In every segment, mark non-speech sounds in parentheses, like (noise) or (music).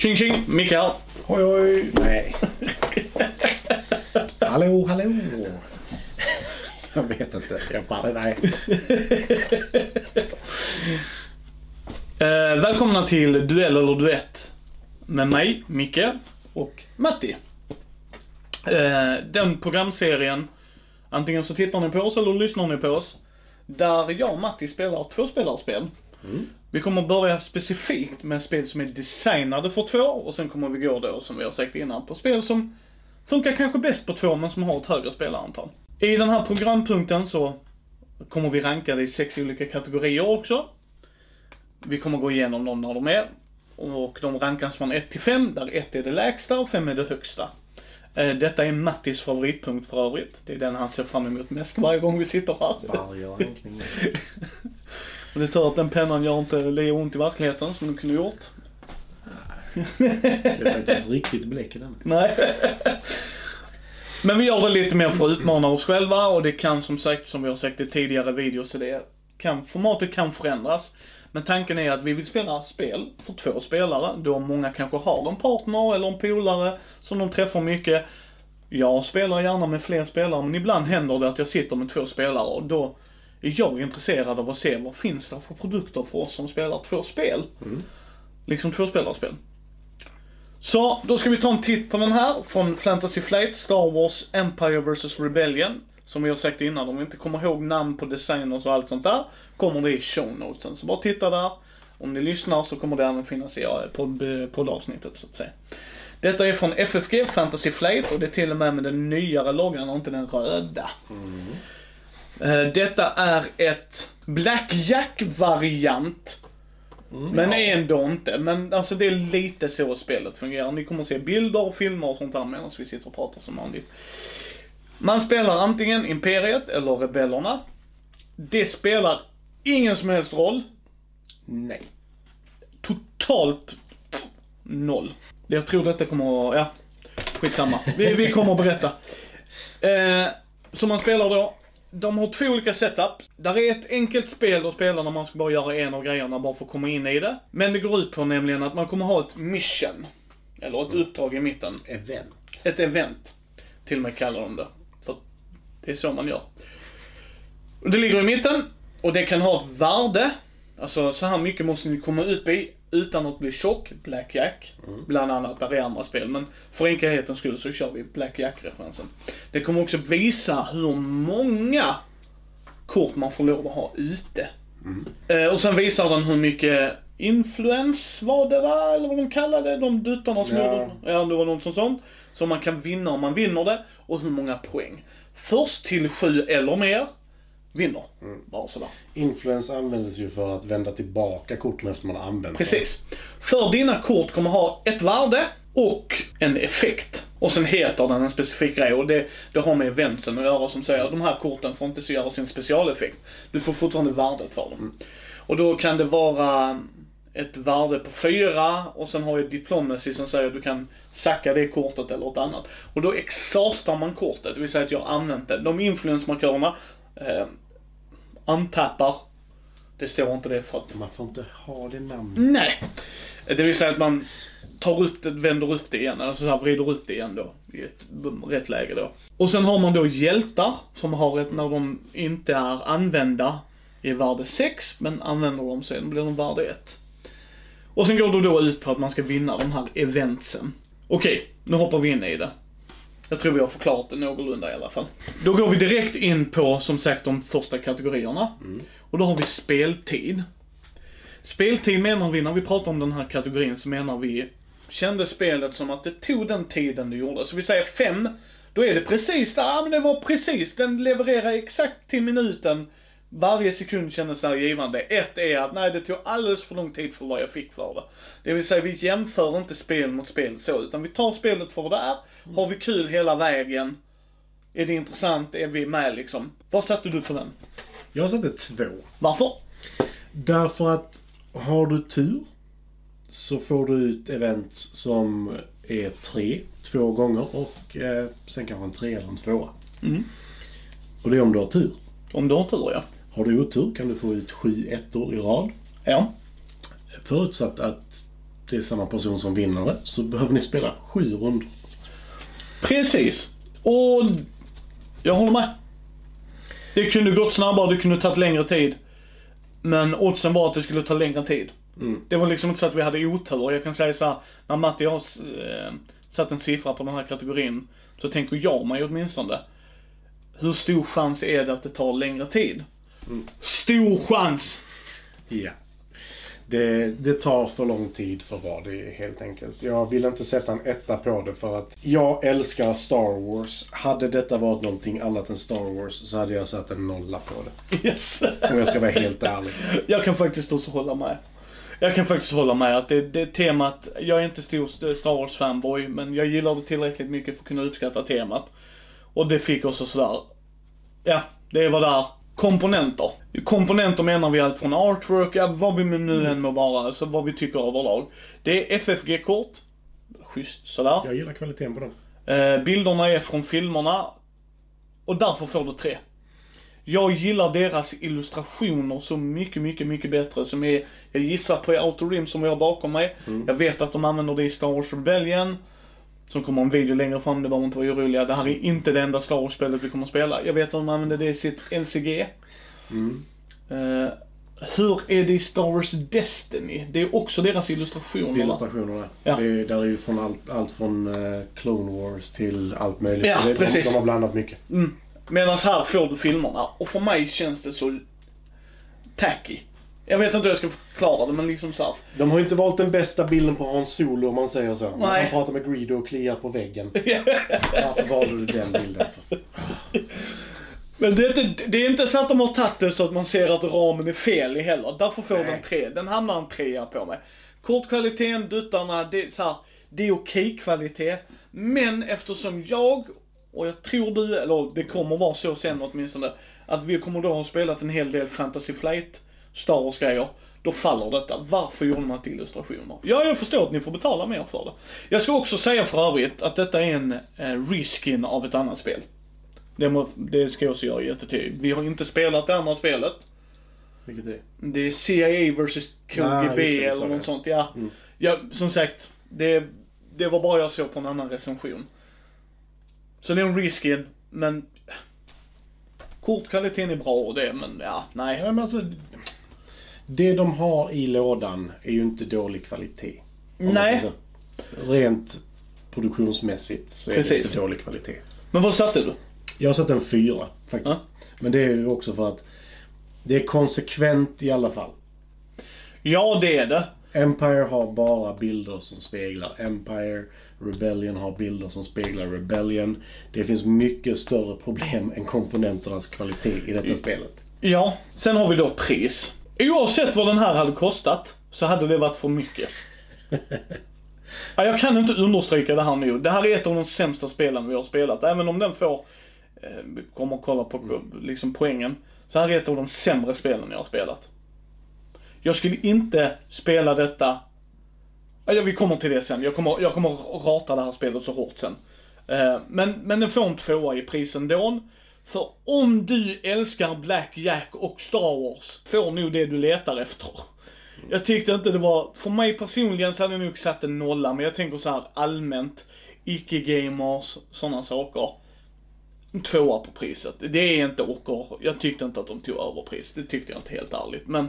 Tjing tjing, Micke här. Oj, oj. Nej. (laughs) hallå, hallå. Jag vet inte. Jag bara, nej. Eh, välkomna till Duell eller Duett. Med mig, Micke, och Matti. Eh, den programserien, antingen så tittar ni på oss eller lyssnar ni på oss. Där jag och Matti spelar tvåspelarspel. Vi kommer börja specifikt med spel som är designade för två och sen kommer vi gå då, som vi har sagt innan, på spel som funkar kanske bäst på två men som har ett högre spelarantal. I den här programpunkten så kommer vi ranka det i sex olika kategorier också. Vi kommer gå igenom dem när de är. Och de rankas från 1 till 5, där 1 är det lägsta och 5 är det högsta. Eh, Detta är Mattis favoritpunkt för övrigt. Det är den han ser fram emot mest varje gång vi sitter här. Varje rankning. (laughs) Och det är tur att den pennan gör inte lika ont i verkligheten som den kunde gjort. Det är faktiskt riktigt bläck i den. Nej. Men vi gör det lite mer för att utmana oss själva och det kan som sagt, som vi har sagt i tidigare videos, så det kan, formatet kan förändras. Men tanken är att vi vill spela spel för två spelare, då många kanske har en partner eller en polare som de träffar mycket. Jag spelar gärna med fler spelare, men ibland händer det att jag sitter med två spelare och då är jag intresserad av att se vad finns det för produkter för oss som spelar två spel. Liksom tvåspelarspel. Så, då ska vi ta en titt på den här från Fantasy Flight, Star Wars Empire vs Rebellion. Som vi har sagt innan, om vi inte kommer ihåg namn på designers och allt sånt där, kommer det i show notesen. Så bara titta där. Om ni lyssnar så kommer det även finnas i ja, podd- poddavsnittet så att säga. Detta är från FFG, Fantasy Flight, och det är till och med med den nyare loggan och inte den röda. Eh, Detta är ett Blackjack-variant. Men ändå inte. Men alltså det är lite så spelet fungerar. Ni kommer se bilder och filmer och sånt där medan vi sitter och pratar som vanligt. Man spelar antingen Imperiet eller Rebellerna. Det spelar ingen som helst roll. Nej. Totalt noll. Jag tror detta kommer att, ja, skitsamma. Vi, vi kommer att berätta. Eh, så man spelar då, de har två olika setups. Där är ett enkelt spel att spela när man ska bara göra en av grejerna bara för att komma in i det. Men det går ut på nämligen att man kommer ha ett mission. Eller ett uppdrag i mitten. Event. Ett event. Till och med kallar de det. För det är så man gör. Och Det ligger i mitten och det kan ha ett värde. Alltså så här mycket måste ni komma upp i utan att bli tjock. Blackjack. Bland annat, där är andra spel. Men för enkelhetens skull så kör vi Blackjack-referensen. Det kommer också visa hur många kort man får lov att ha ute. Eh, och sen visar den hur mycket influens var det va? Eller vad de kallade det, de duttarna som Ja. gjorde Ja, det var något sånt sånt. Så man kan vinna om man vinner det. Och hur många poäng. Först till sju eller mer vinner. Bara sådär. Influence användes ju för att vända tillbaka korten efter man har använt dem. Precis. För dina kort kommer ha ett värde och en effekt. Och sen heter den en specifik grej och det, det har med eventsen att göra som säger att de här korten får inte så göra sin specialeffekt. Du får fortfarande värdet för dem. Och då kan det vara ett värde på fyra och sen har jag diplomacy som säger att du kan sacka det kortet eller ett annat. Och då exhaustar man kortet, det vill säga att jag har använt det. De influensmarkörerna eh, antappar. Det står inte det för att Man får inte ha det namnet. Nej. Det vill säga att man tar upp det, vänder upp det igen, alltså så här vrider upp det igen då. I ett rätt läge då. Och sen har man då hjältar som har ett, när de inte är använda, i värde 6, men använder de så blir de värde 1. Och sen går det då ut på att man ska vinna de här eventsen. Okej, nu hoppar vi in i det. Jag tror vi har förklarat det någorlunda i alla fall. Då går vi direkt in på, som sagt, de första kategorierna. Och då har vi speltid. Speltid menar vi, när vi pratar om den här kategorin, så menar vi kände spelet som att det tog den tiden det gjorde. Så vi säger fem, då är det precis där, ja men det var precis, den levererar exakt till minuten. Varje sekund kändes där givande. Ett är att nej, det tog alldeles för lång tid för vad jag fick för det. Det vill säga, vi jämför inte spel mot spel så, utan vi tar spelet för vad det är. Har vi kul hela vägen? Är det intressant? Är vi med liksom? Vad satte du på den? Jag satte två. Varför? Därför att har du tur så får du ut events som är tre, två gånger och eh, sen kanske en tre eller en tvåa. Mm. Och det är om du har tur. Om du har tur ja. Har du otur kan du få ut sju ettor i rad. Ja. Förutsatt att det är samma person som vinner det så behöver ni spela sju rundor. Precis. Och jag håller med. Det kunde gått snabbare, det kunde tagit längre tid. Men oddsen var att det skulle ta längre tid. Det var liksom inte så att vi hade otur. Jag kan säga så här, när Matti har eh, satt en siffra på den här kategorin, så tänker jag mig åtminstone, hur stor chans är det att det tar längre tid? Stor chans! Ja. Det, det tar för lång tid för vad det är helt enkelt. Jag vill inte sätta en etta på det för att jag älskar Star Wars. Hade detta varit någonting annat än Star Wars så hade jag satt en nolla på det. Yes. Om jag ska vara helt ärlig. (laughs) Jag kan faktiskt också hålla med. Jag kan faktiskt hålla med att det, det temat, jag är inte stor Star Wars fanboy, men jag gillar det tillräckligt mycket för att kunna uppskatta temat. Och det fick oss sådär, ja, det var där. Komponenter. Komponenter menar vi allt från artwork, vad vi nu än må vara, alltså vad vi tycker överlag. Det är FFG-kort. Schysst sådär. Jag gillar kvaliteten på dem. Eh, bilderna är från filmerna. Och därför får du tre. Jag gillar deras illustrationer så mycket, mycket, mycket bättre. Som är, jag gissar på Outer Rim som vi har bakom mig. Jag vet att de använder det i Star Wars Rebellion. Som kommer en video längre fram, det behöver inte vara oroliga. Det här är inte det enda Star Wars-spelet vi kommer att spela. Jag vet att de använder det i sitt LCG. Eh, hur är det i Star Wars Destiny? Det är också deras illustrationer? Illustrationerna. Ja. Det, där är ju från allt, allt från eh, Clone Wars till allt möjligt. Ja, det, precis. De, de har blandat mycket. Medan här får du filmerna. Och för mig känns det så tacky. Jag vet inte hur jag ska förklara det, men liksom så här. De har ju inte valt den bästa bilden på Hans Solo om man säger så. Man Nej. pratar med Greedo och kliar på väggen. (laughs) Varför valde du den bilden? För? Men det är, inte, det är inte så att de har tagit det så att man ser att ramen är fel i heller. Därför får Nej. den tre. Den hamnar en trea på mig. Kortkvaliteten, duttarna, det är så här, det är okej kvalitet. Men eftersom jag, och jag tror du, eller det kommer vara så sen åtminstone, att vi kommer då ha spelat en hel del Fantasy Flight, Star Wars grejer. Då faller detta. Varför gjorde man inte illustrationer? Ja, jag förstår att ni får betala mer för det. Jag ska också säga för övrigt att detta är en eh, reskin av ett annat spel. Det, må, det ska jag också göra jättetydligt. Vi har inte spelat det andra spelet. Vilket är det? Det är CIA vs KGB Ah, det, eller något sånt. Ja. ja, som sagt. Det, det var bara jag såg på en annan recension. Så det är en reskin, men... Kortkvaliteten är bra och det, men ja, nej. Men alltså, det de har i lådan är ju inte dålig kvalitet. Nej. Rent produktionsmässigt så är Precis. det inte dålig kvalitet. Men vad satte du? Jag sett en fyra faktiskt. Men det är ju också för att det är konsekvent i alla fall. Ja, det är det. Empire har bara bilder som speglar Empire. Rebellion har bilder som speglar Rebellion. Det finns mycket större problem än komponenternas kvalitet i detta spelet. Ja, sen har vi då pris. Oavsett vad den här hade kostat, så hade det varit för mycket. (laughs) Ja, jag kan inte understryka det här nu. Det här är ett av de sämsta spelen vi har spelat. Även om den får, eh, vi kommer att kolla på liksom poängen, så här är ett av de sämre spelen jag har spelat. Jag skulle inte spela detta, ja, vi kommer till det sen. Jag kommer, jag kommer rata det här spelet så hårt sen. Eh, Men, men den får en tvåa i pris ändå. För om du älskar Black Jack och Star Wars, får nog det du letar efter. Jag tyckte inte det var, för mig personligen så hade jag nog satt en nolla, men jag tänker så här allmänt, icke-gamers, sådana saker. Tvåa på priset. Det är inte ocker. Jag tyckte inte att de tog överpris. Det tyckte jag inte helt ärligt. Men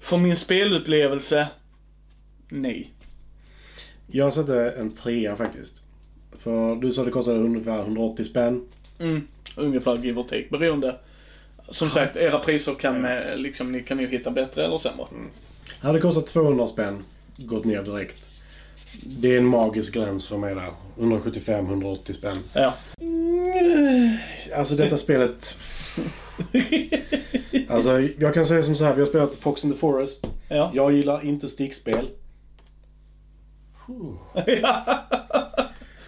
för min spelupplevelse, nej. Jag satte en trea faktiskt. För du sa det kostade ungefär 180 spänn. Mm, ungefär give or take. Beroende. Som sagt, era priser kan, eh, liksom, ni kan ju hitta bättre eller sämre. Hade det kostat 200 spänn, gått ner direkt. Det är en magisk gräns för mig där. 175-180 spänn. Ja. Alltså detta spelet... (laughs) Alltså jag kan säga som så här, vi har spelat Fox in the Forest. Ja. Jag gillar inte stickspel.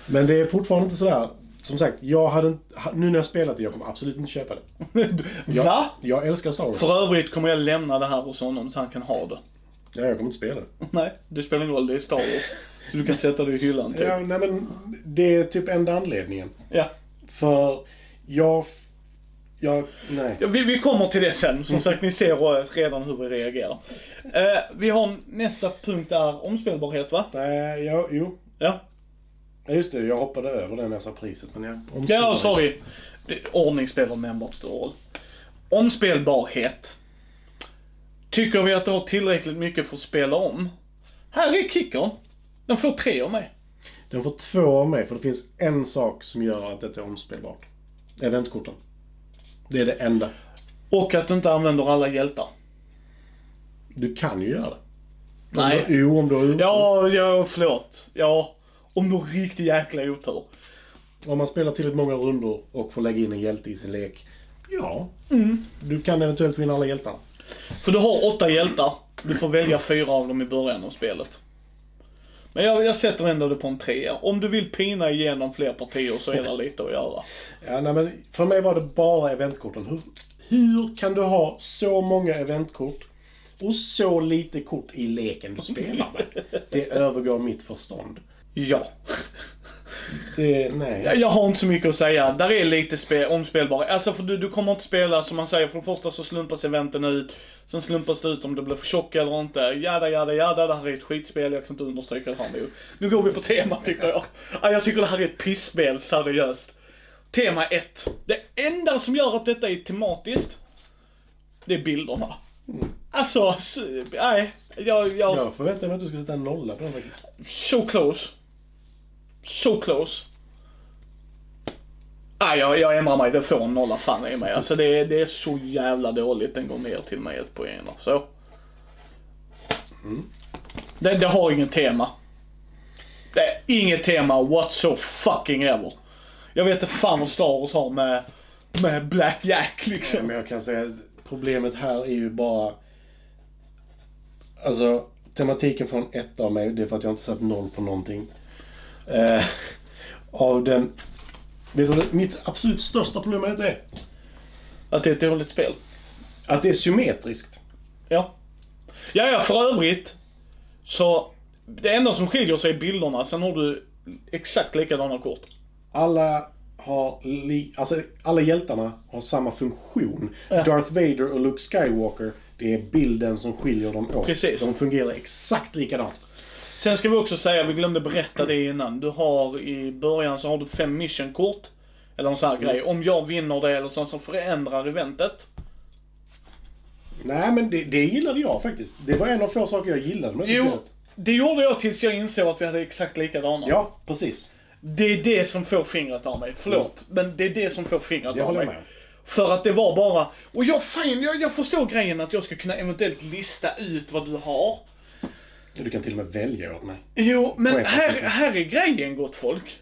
Men det är fortfarande inte sådär. Som sagt, jag hade inte, nu när jag spelat det, jag kommer absolut inte köpa det. (laughs) Jag, Va? Jag älskar Star Wars. För övrigt kommer jag lämna det här hos honom så han kan ha det. Ja, jag kommer inte spela det. (laughs) Nej, det spelar ingen roll. Det är Star Wars. Så du kan sätta det i hyllan typ. Ja, nej men det är typ enda anledningen. Ja. För jag... f- Ja, nej. Ja, Vi, vi kommer till det sen. Som sagt, ni ser eh, redan hur vi reagerar. Eh, vi har nästa punkt är omspelbarhet va? Nej, ja, jo. Ja. Ja, just det. Jag hoppade över den när jag sa priset. Men ja, Ja, sorry. Det- Ordning spelar nämnbart stor roll. Omspelbarhet. Tycker vi att det har tillräckligt mycket för att spela om? Här är kickern. Den får tre av mig. Den får två av mig, för det finns en sak som gör att detta är omspelbart. Eventkorten. Det är det enda. Och att du inte använder alla hjältar. Du kan ju göra det. Nej. Jo, om du har Ja, ja, förlåt. Ja, om du har riktigt jäkla otur. Om man spelar tillräckligt många rundor och får lägga in en hjälte i sin lek. Ja. Mm. Du kan eventuellt vinna alla hjältarna. För du har åtta hjältar. Du får välja fyra av dem i början av spelet. Men jag, jag sätter ändå det på en trea. Om du vill pina igenom fler partier så är det lite att göra. Ja, nej, men för mig var det bara eventkorten. Hur, hur kan du ha så många eventkort och så lite kort i leken du spelar med? (laughs) Det övergår mitt förstånd. Ja. Det, nej. Jag, jag har inte så mycket att säga. Där är lite spe, omspelbara. Alltså för du, du kommer inte spela som man säger. För det första så slumpas eventen ut. Sen slumpas det ut om det blir för tjock eller inte. Jada, jada, jada. Det här är ett skitspel. Jag kan inte understryka det här nu. Nu går vi på tema tycker jag. Ja, jag tycker det här är ett pissspel, seriöst. Tema 1. Det enda som gör att detta är tematiskt, det är bilderna. Alltså, s- nej. Jag, jag, Jag förväntar mig att du ska sätta en nolla på den faktiskt. So close. So close. Ah, jag, jag ändrar mig, det får en nolla fan i mig. Alltså det, är- det är så jävla dåligt, den går ner till mig ett poäng. Så. Alltså. Så. Det, det har ingen tema. Det är inget tema what so fucking ever. Jag vet inte fan vad Star Wars har med, med Black Jack Ja, Nej men jag kan säga att problemet här är ju bara... Alltså, tematiken från ett av mig. Det är för att jag inte satt noll på någonting. Eh, av den... Vet du det- mitt absolut största problem med detta är? Att det är ett dåligt spel. Att det är symmetriskt. Ja. Ja, ja, för övrigt. Så det enda som skiljer sig är bilderna. Sen har du exakt likadana kort. Alla har li, alltså alla hjältarna har samma funktion. Ja. Darth Vader och Luke Skywalker, det är bilden som skiljer dem åt. Precis. De fungerar exakt likadant. Sen ska vi också säga, vi glömde berätta det innan. Du har i början så har du fem missionkort. Eller en sån här grej. Om jag vinner det eller sånt som förändrar eventet. Nej, men det, det gillade jag faktiskt. Det var en av få saker jag gillade med det Jo, spelet. det gjorde jag tills jag insåg att vi hade exakt likadana. Ja, precis. Det är det som får fingret av mig. Förlåt. Men det är det som får fingret Jag av mig. med. För att det var bara, och jag, fan, jag, jag förstår grejen att jag ska kunna eventuellt lista ut vad du har. Du kan till och med välja åt mig. Jo, men här, här är grejen gott folk.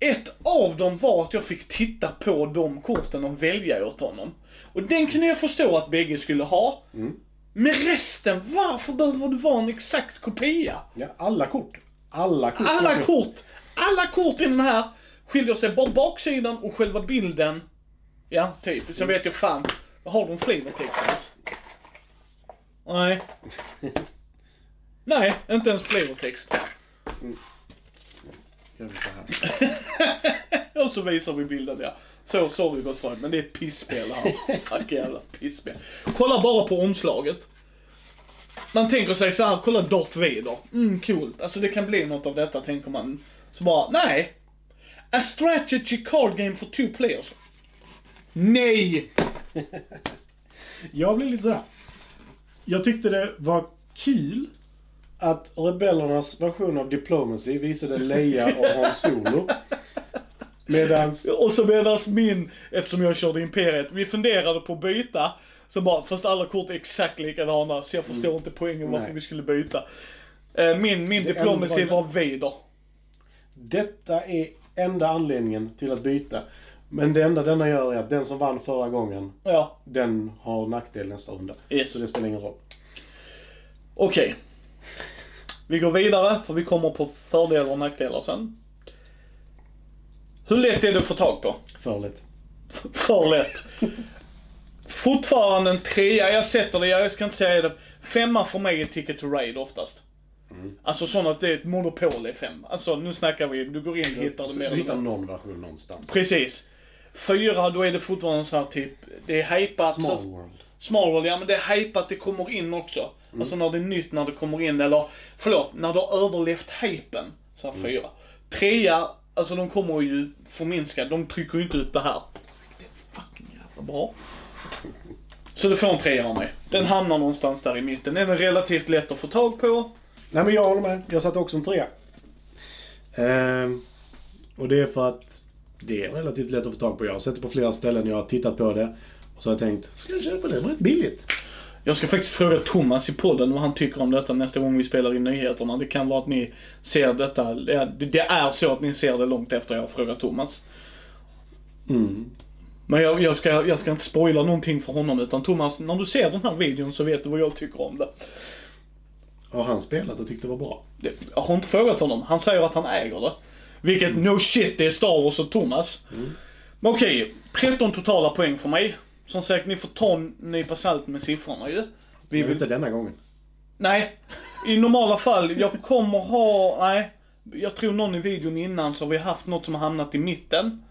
Ett av dem var att jag fick titta på de korten och välja åt honom. Och den kunde jag förstå att bägge skulle ha. Men resten, varför behöver det vara en exakt kopia? Ja, alla kort. Alla kort. Alla kort, alla kort i den här skiljer sig bara baksidan och själva bilden. Ja, typ. Sen vet jag fan, har de flavortext ens? Nej. (laughs) Nej, inte ens flavortext. Gör vi så här. (laughs) Och så visar vi bilden ja. Så sorry gott folk, men det är ett pisspel här. Fuck jävla pisspel. Kolla bara på omslaget. Man tänker sig så här, kolla Darth Vader. Mm, coolt. Alltså det kan bli något av detta tänker man. Så bara, nej. A strategy card game for two players. Nej! Jag blev lite sådär. Jag tyckte det var kul att rebellernas version av Diplomacy visade Leia och Han Solo. Medans... Och så medans min, eftersom jag körde Imperiet, vi funderade på att byta. Så bara, fast alla kort är exakt likadana, så jag förstår inte poängen varför Nej. vi skulle byta. Eh, Min, min diplomacy var Vader. Detta är enda anledningen till att byta. Men det enda denna gör är att den som vann förra gången, Ja, den har nackdel nästa runda. Yes. Så det spelar ingen roll. okej. Vi går vidare, för vi kommer på fördelar och nackdelar sen. Hur lätt är det att få tag på? För lätt. (laughs) För lätt. Fortfarande en trea, jag sätter det, jag ska inte säga det. Femma för mig är Ticket to Raid oftast. Alltså sånt att det är ett monopol är fem. Alltså nu snackar vi, du går in och hittar det mer Du hittar någon version någonstans. Precis. Fyra, då är det fortfarande så här typ, det är hypat. Small Så, World. small world, ja men det är hypat, det kommer in också. Mm. Alltså när det är nytt, när det kommer in, eller förlåt, när du har överlevt hypen. Så Mm. här fyra. Trea, alltså de kommer ju förminska, de trycker ju inte ut det här. Det är fucking jävla bra. Så du får en trea av mig. Den hamnar någonstans där i mitten. Den är relativt lätt att få tag på. Nej men jag håller med. Jag satte också en trea. Ehm, och det är för att det är relativt lätt att få tag på. Jag har sett det på flera ställen. Jag har tittat på det. Och så har jag tänkt, ska jag köpa det? Det var rätt billigt. Jag ska faktiskt fråga Thomas i podden vad han tycker om detta nästa gång vi spelar in nyheterna. Det kan vara att ni ser detta, det är så att ni ser det långt efter jag har frågat Thomas. Mm. Men jag, jag, ska, jag ska inte spoila någonting för honom utan Thomas, när du ser den här videon så vet du vad jag tycker om det. Har han spelat och tyckte det var bra? det jag har inte frågat honom, han säger att han äger det. Vilket, no shit, det är Star Wars och Thomas. Men okej, 13 totala poäng för mig. Som sagt, ni får ta en nypa salt med siffrorna ju. Vi vill inte denna gången. Nej, i normala fall, jag kommer ha, nej. Jag tror någon i videon innan så har vi haft något som har hamnat i mitten.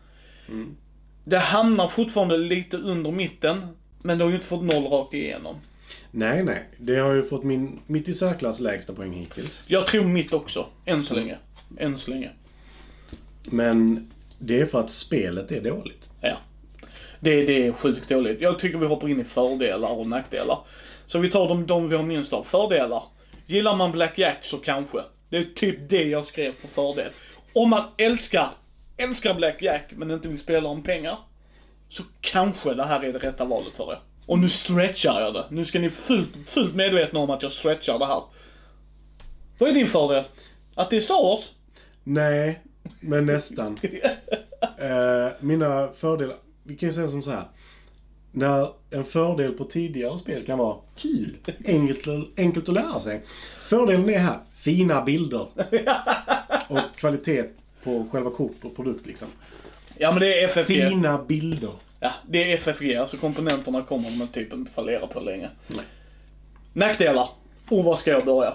Det hamnar fortfarande lite under mitten, men det har ju inte fått noll rakt igenom. Nej, nej. Det har ju fått min mitt i särklass lägsta poäng hittills. Jag tror mitt också, än så länge. Än så länge. Men det är för att spelet är dåligt. Ja. Det, det är sjukt dåligt. Jag tycker vi hoppar in i fördelar och nackdelar. Så vi tar de, de vi har minst av. Fördelar. Gillar man Black Jack så kanske. Det är typ det jag skrev för fördel. Om man älskar, älskar Black Jack men inte vill spela om pengar. Så kanske det här är det rätta valet för er. Och nu stretchar jag det. Nu ska ni fullt, fullt medvetna om att jag stretchar det här. Vad är din fördel? Att det är Star Wars? Nej, men nästan. (laughs) Eh, mina fördelar, vi kan ju säga som så här. När en fördel på tidigare spel kan vara kul, (laughs) enkelt, enkelt att lära sig. Fördelen är här, fina bilder. (laughs) Och kvalitet på själva kort och produkt liksom. Ja men det är FFG. Fina bilder. Ja, det är FFG, alltså komponenterna kommer man typ inte fallera på länge. Nej. Nackdelar. Och var ska jag börja?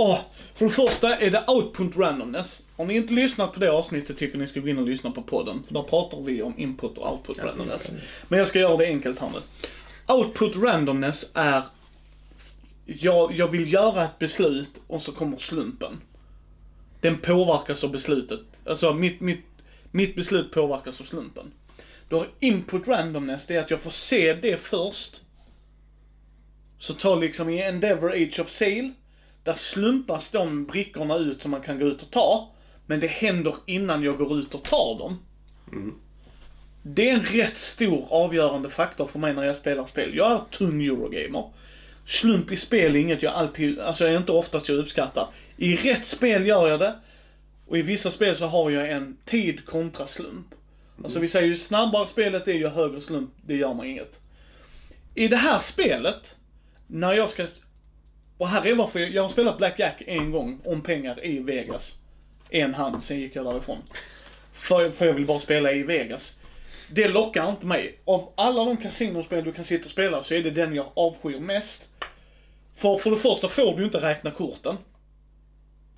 Åh, för det första är det output randomness. Om ni inte lyssnat på det avsnittet tycker ni ska gå in och lyssna på podden. För där pratar vi om input och output randomness. Men jag ska göra det enkelt här nu. Output randomness är jag, jag vill göra ett beslut och så kommer slumpen. Den påverkas av beslutet. Alltså mitt, mitt, mitt beslut påverkas av slumpen. Har input randomness, det är att jag får se det först. Så ta liksom i Endeavor Age of Sail, där slumpas de brickorna ut som man kan gå ut och ta. Men det händer innan jag går ut och tar dem. Det är en rätt stor avgörande faktor för mig när jag spelar spel. Jag är tung Eurogamer. Slump i spel är inget jag alltid, alltså är inte oftast jag uppskattar. I rätt spel gör jag det. Och i vissa spel så har jag en tid kontra slump. Alltså vi säger ju snabbare spelet är ju högre slump, det gör man inget. I det här spelet, när jag ska... Och här är varför jag, jag har spelat BlackJack en gång om pengar i Vegas. En hand, sen gick jag därifrån. För, för jag vill bara spela i Vegas. Det lockar inte mig. Av alla de kasinospel du kan sitta och spela så är det den jag avskyr mest. För, för det första får du inte räkna korten.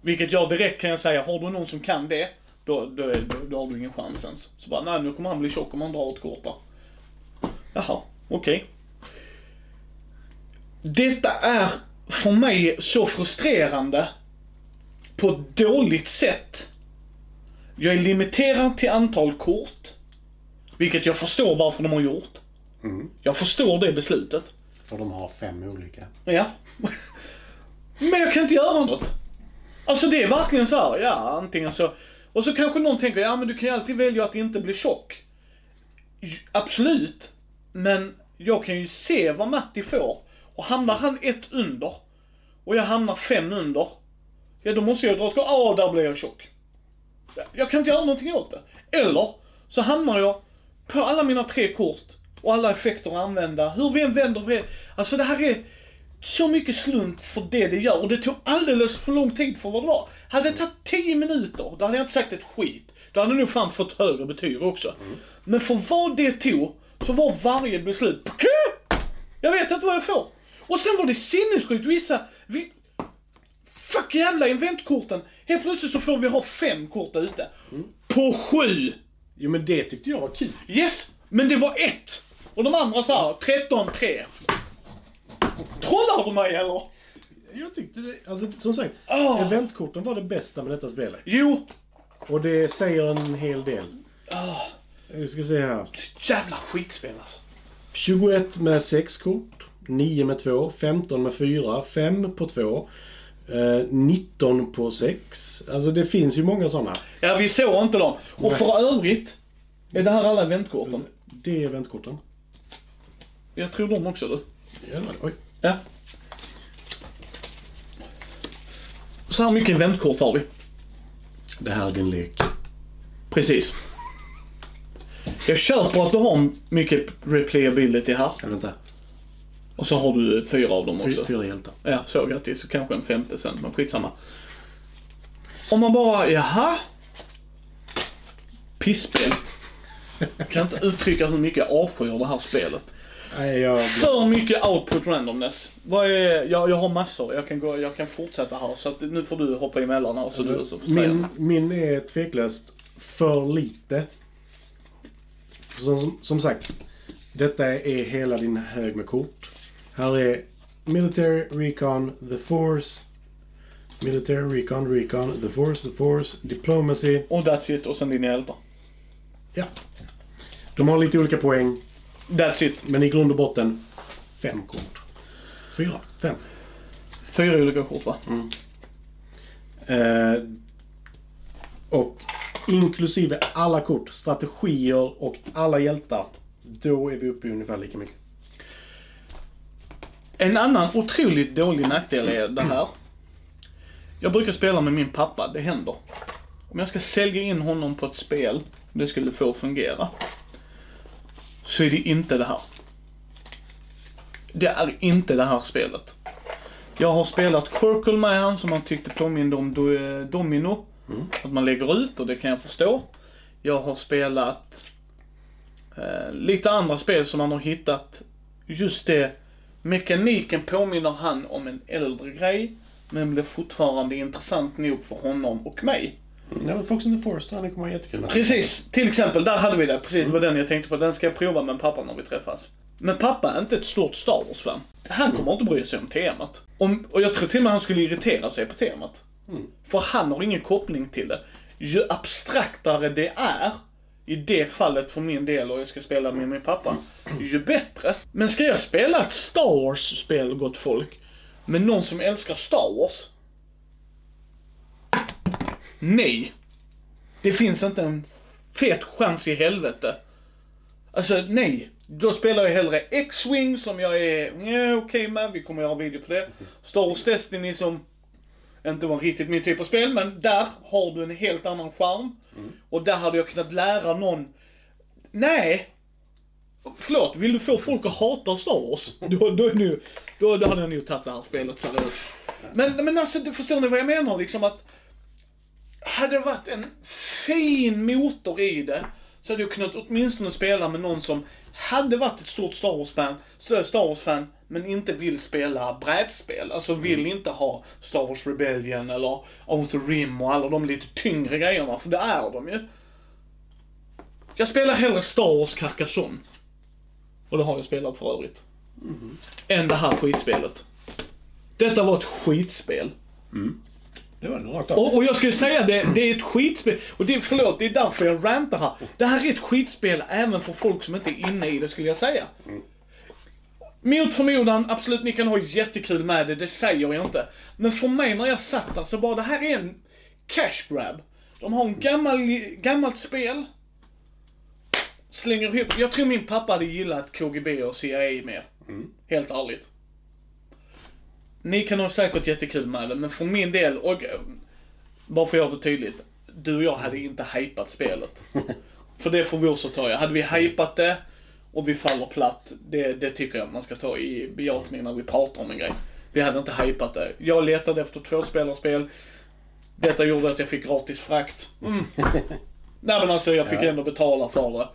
Vilket jag direkt kan jag säga, har du någon som kan det, då, då, då, då har du ingen chans ens. Så bara, nej nu kommer han bli tjock om han drar åt kort där. Jaha, okej. Detta är för mig så frustrerande på ett dåligt sätt. Jag är limiterad till antal kort. Vilket jag förstår varför de har gjort. Jag förstår det beslutet. För de har fem olika. Ja. Men jag kan inte göra något. Alltså det är verkligen så här, ja antingen så. Och så kanske någon tänker, ja men du kan ju alltid välja att inte bli tjock. Absolut. Men jag kan ju se vad Matti får. Och hamnar han ett under och jag hamnar fem under. Ja då måste jag dra ett kort, ah där blev jag tjock. Jag kan inte göra någonting åt det. Eller så hamnar jag på alla mina tre kort och alla effekter att använda. Hur vi än vänder vrider. Alltså det här är så mycket slump för det det gör. Och det tog alldeles för lång tid för vad det var. Hade det tagit 10 minuter, då hade jag inte sagt ett skit. Då hade jag nog fan fått högre betyg också. Men för vad det tog, så var varje beslut! Jag vet inte vad jag får. Och sen var det sinnessjukt vissa... Vi, fuck jävla eventkorten. Helt plötsligt så får vi ha fem kort ute. På sju! Jo men det tyckte jag var kul. Yes! Men det var ett! Och de andra så här, 13-3. Trollar du mig eller? Jag tyckte det, alltså som sagt, Ah. eventkorten var det bästa med detta spelet. Jo, Och det säger en hel del. Vi ska se här. jävla skitspel alltså. 21 med 6 kort. 9 med 2. 15 med 4. 5 på 2. Eh, 19 på 6. Alltså det finns ju många sådana. Ja, vi såg inte dem. Och för övrigt, är det här alla eventkorten? Det är eventkorten. Jag tror de också du. Ja. Oj. Ja. Så här mycket eventkort har vi. Det här är din lek. Precis. Jag köper att du har mycket replayability här. Är det inte? Och så har du fyra av dem också. Fyra hjältar. Ja, så grattis. Så kanske en femte sen, men skitsamma. Om man bara, jaha? Pissspel. Jag kan inte uttrycka hur mycket jag avskyr det här spelet. Nej, jag... För mycket output randomness. Vad är, jag, jag har massor, jag kan, gå, jag kan fortsätta här. Så att nu får du hoppa emellan här så du så får säga. Min, min är tveklöst för lite. Som, som sagt, detta är hela din hög med kort. Här är Military, Recon, The Force. Military, Recon, Recon, The Force, The Force, Diplomacy. Och that's it, och sen dina hjältar. Ja. De har lite olika poäng, That's it. men i grund och botten fem kort. Fyra, fem. Fyra olika kort va? Eh, och inklusive alla kort, strategier och alla hjältar. Då är vi uppe i ungefär lika mycket. En annan otroligt dålig nackdel är det här. Jag brukar spela med min pappa, det händer. Om jag ska sälja in honom på ett spel, det skulle få fungera. Så är det inte det här. Det är inte det här spelet. Jag har spelat Quirkle med han som han tyckte påminde om do, Domino. Att man lägger ut och det kan jag förstå. Jag har spelat eh, lite andra spel som han har hittat just det Mekaniken påminner han om en äldre grej, men blev fortfarande intressant nog för honom och mig. Ja, men Fox and the Forest, den kommer vara jättekul. Precis, till exempel, där hade vi det. Precis, det var den jag tänkte på. Den ska jag prova med pappa när vi träffas. Men pappa är inte ett stort Star Wars-fan. Han kommer inte bry sig om temat. Om, och jag tror till och med han skulle irritera sig på temat. För han har ingen koppling till det. Ju abstraktare det är, i det fallet för min del och jag ska spela med min pappa, ju bättre. Men ska jag spela ett Star Wars-spel, gott folk, med någon som älskar Star Wars? Nej. Det finns inte en fet chans i helvete. Alltså nej. Då spelar jag hellre X-Wing som jag är ja, okej med. Vi kommer göra video på det. Star Wars Destiny som inte var riktigt min typ av spel, men där har du en helt annan charm. Och där hade jag kunnat lära någon, nej. Förlåt, vill du få folk att hata Star Wars? Då, då, är nu, då, då hade jag nog tagit det här spelet seriöst. Men, men alltså, du förstår ni vad jag menar liksom att hade det varit en fin motor i det så hade jag kunnat åtminstone spela med någon som hade varit ett stort Star Wars-fan, Star Wars-fan, men inte vill spela brädspel. Alltså vill inte ha Star Wars Rebellion eller Outer Rim och alla de lite tyngre grejerna, för det är de ju. Jag spelar hellre Star Wars Carcassonne. Och det har jag spelat för övrigt. Än det här skitspelet. Detta var ett skitspel. Det Och, och jag skulle säga det, det är ett skitspel. Och det, förlåt, det är därför jag rantar här. Det här är ett skitspel även för folk som inte är inne i det skulle jag säga. Mot förmodan, absolut ni kan ha jättekul med det, det säger jag inte. Men för mig när jag satt där så bara, det här är en cash grab. De har en gammal, gammalt spel. Slänger ihop, jag tror min pappa hade gillat KGB och CIA mer. Helt ärligt. Ni kan ha säkert jättekul med det, men för min del, och bara för att göra det tydligt. Du och jag hade inte hypat spelet. (laughs) för det får vi också ta. Hade vi hypat det och vi faller platt, det, det tycker jag man ska ta i bejakning när vi pratar om en grej. Vi hade inte hypat det. Jag letade efter tvåspelarspel. Detta gjorde att jag fick gratis frakt. Mm. (laughs) Nej men alltså jag fick ändå betala för det.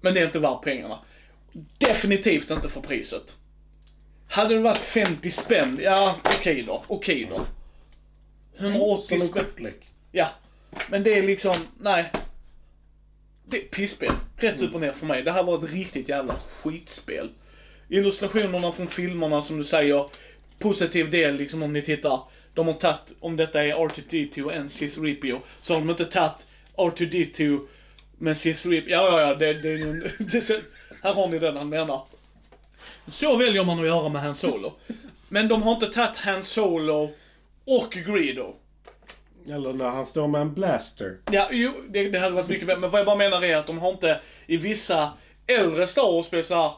Men det är inte värt pengarna. Definitivt inte för priset. Hade det varit 50 spänn, ja okej då, okej då. 180 Som en spänn. Ja. Men det är liksom, nej. Det är pisspel. Rätt upp och ner för mig. Det här var ett riktigt jävla skitspel. Illustrationerna från filmerna som du säger, positiv del liksom om ni tittar. De har tagit, om detta är R2D2 och en C3PO, så har de inte tagit R2D2 med C3PO. Ja, ja, ja, det, det, det, det, här har ni den han menar. Så väljer man att göra med Han Solo. Men de har inte tagit Han Solo och Greedo. Eller när han står med en blaster. Ja, jo, det, det hade varit mycket bättre. Men vad jag bara menar är att de har inte i vissa äldre Star Wars-spel så här,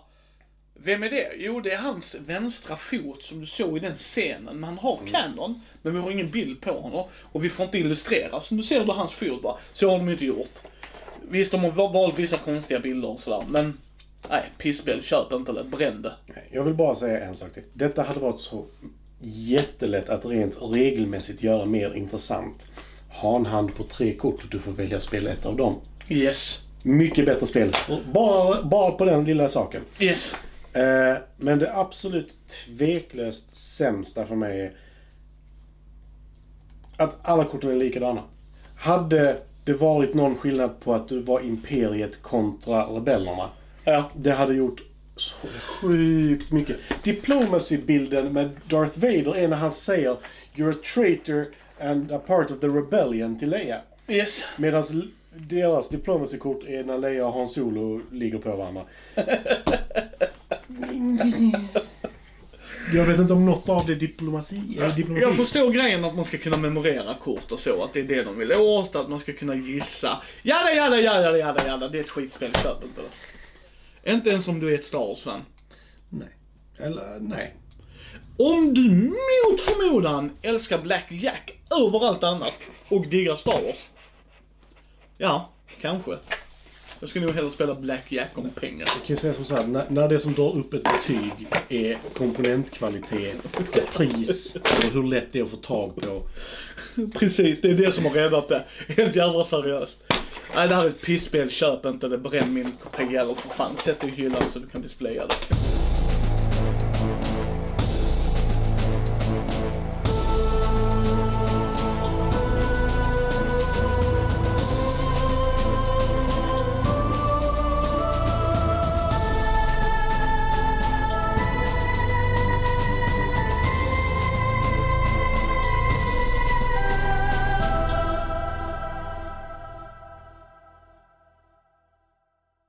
Vem är det? Jo, det är hans vänstra fot som du såg i den scenen. Men han har Canon, men vi har ingen bild på honom. Och vi får inte illustrera. Så du ser du hans fot bara. Så har de inte gjort. Visst, de har valt vissa konstiga bilder och sådär, men nej, pissspel, köp inte det. Bränn det. Jag vill bara säga en sak till. Detta hade varit så jättelätt att rent regelmässigt göra mer intressant. Ha en hand på tre kort och du får välja att spela ett av dem. Yes. Mycket bättre spel. Bara, bara på den lilla saken. Yes. Eh, men det absolut tveklöst sämsta för mig är att alla korten är likadana. Hade det varit någon skillnad på att du var Imperiet kontra rebellerna. Ja. Det hade gjort så sjukt mycket. Diplomacy-bilden med Darth Vader är när han säger You're a traitor and a part of the rebellion till Leia. Yes. Medan deras diplomacy-kort är när Leia och Han Solo ligger på varandra. (laughs) Jag vet inte om något av det är diplomati. Är diplomati? Jag förstår grejen att man ska kunna memorera kort och så, att det är det de vill åt, att man ska kunna gissa. Jada, jada, jada, jada, jada. Det är ett skitspel, köp inte det. Inte ens om du är ett Star Wars-fan. Nej. Eller nej. Om du mot förmodan älskar Black Jack över allt annat och diggar Star Wars. Ja, kanske. Jag skulle nog hellre spela Black Jack om pengar. Jag kan ju säga som så här, när, när det som drar upp ett betyg är komponentkvalitet, pris och hur lätt det är att få tag på. Precis, det är det som har räddat det. Helt jävla seriöst. Nej, det här är ett pisspel, köp inte det. Bränn min kopia eller för fan, sätt det i hyllan så du kan displaya det.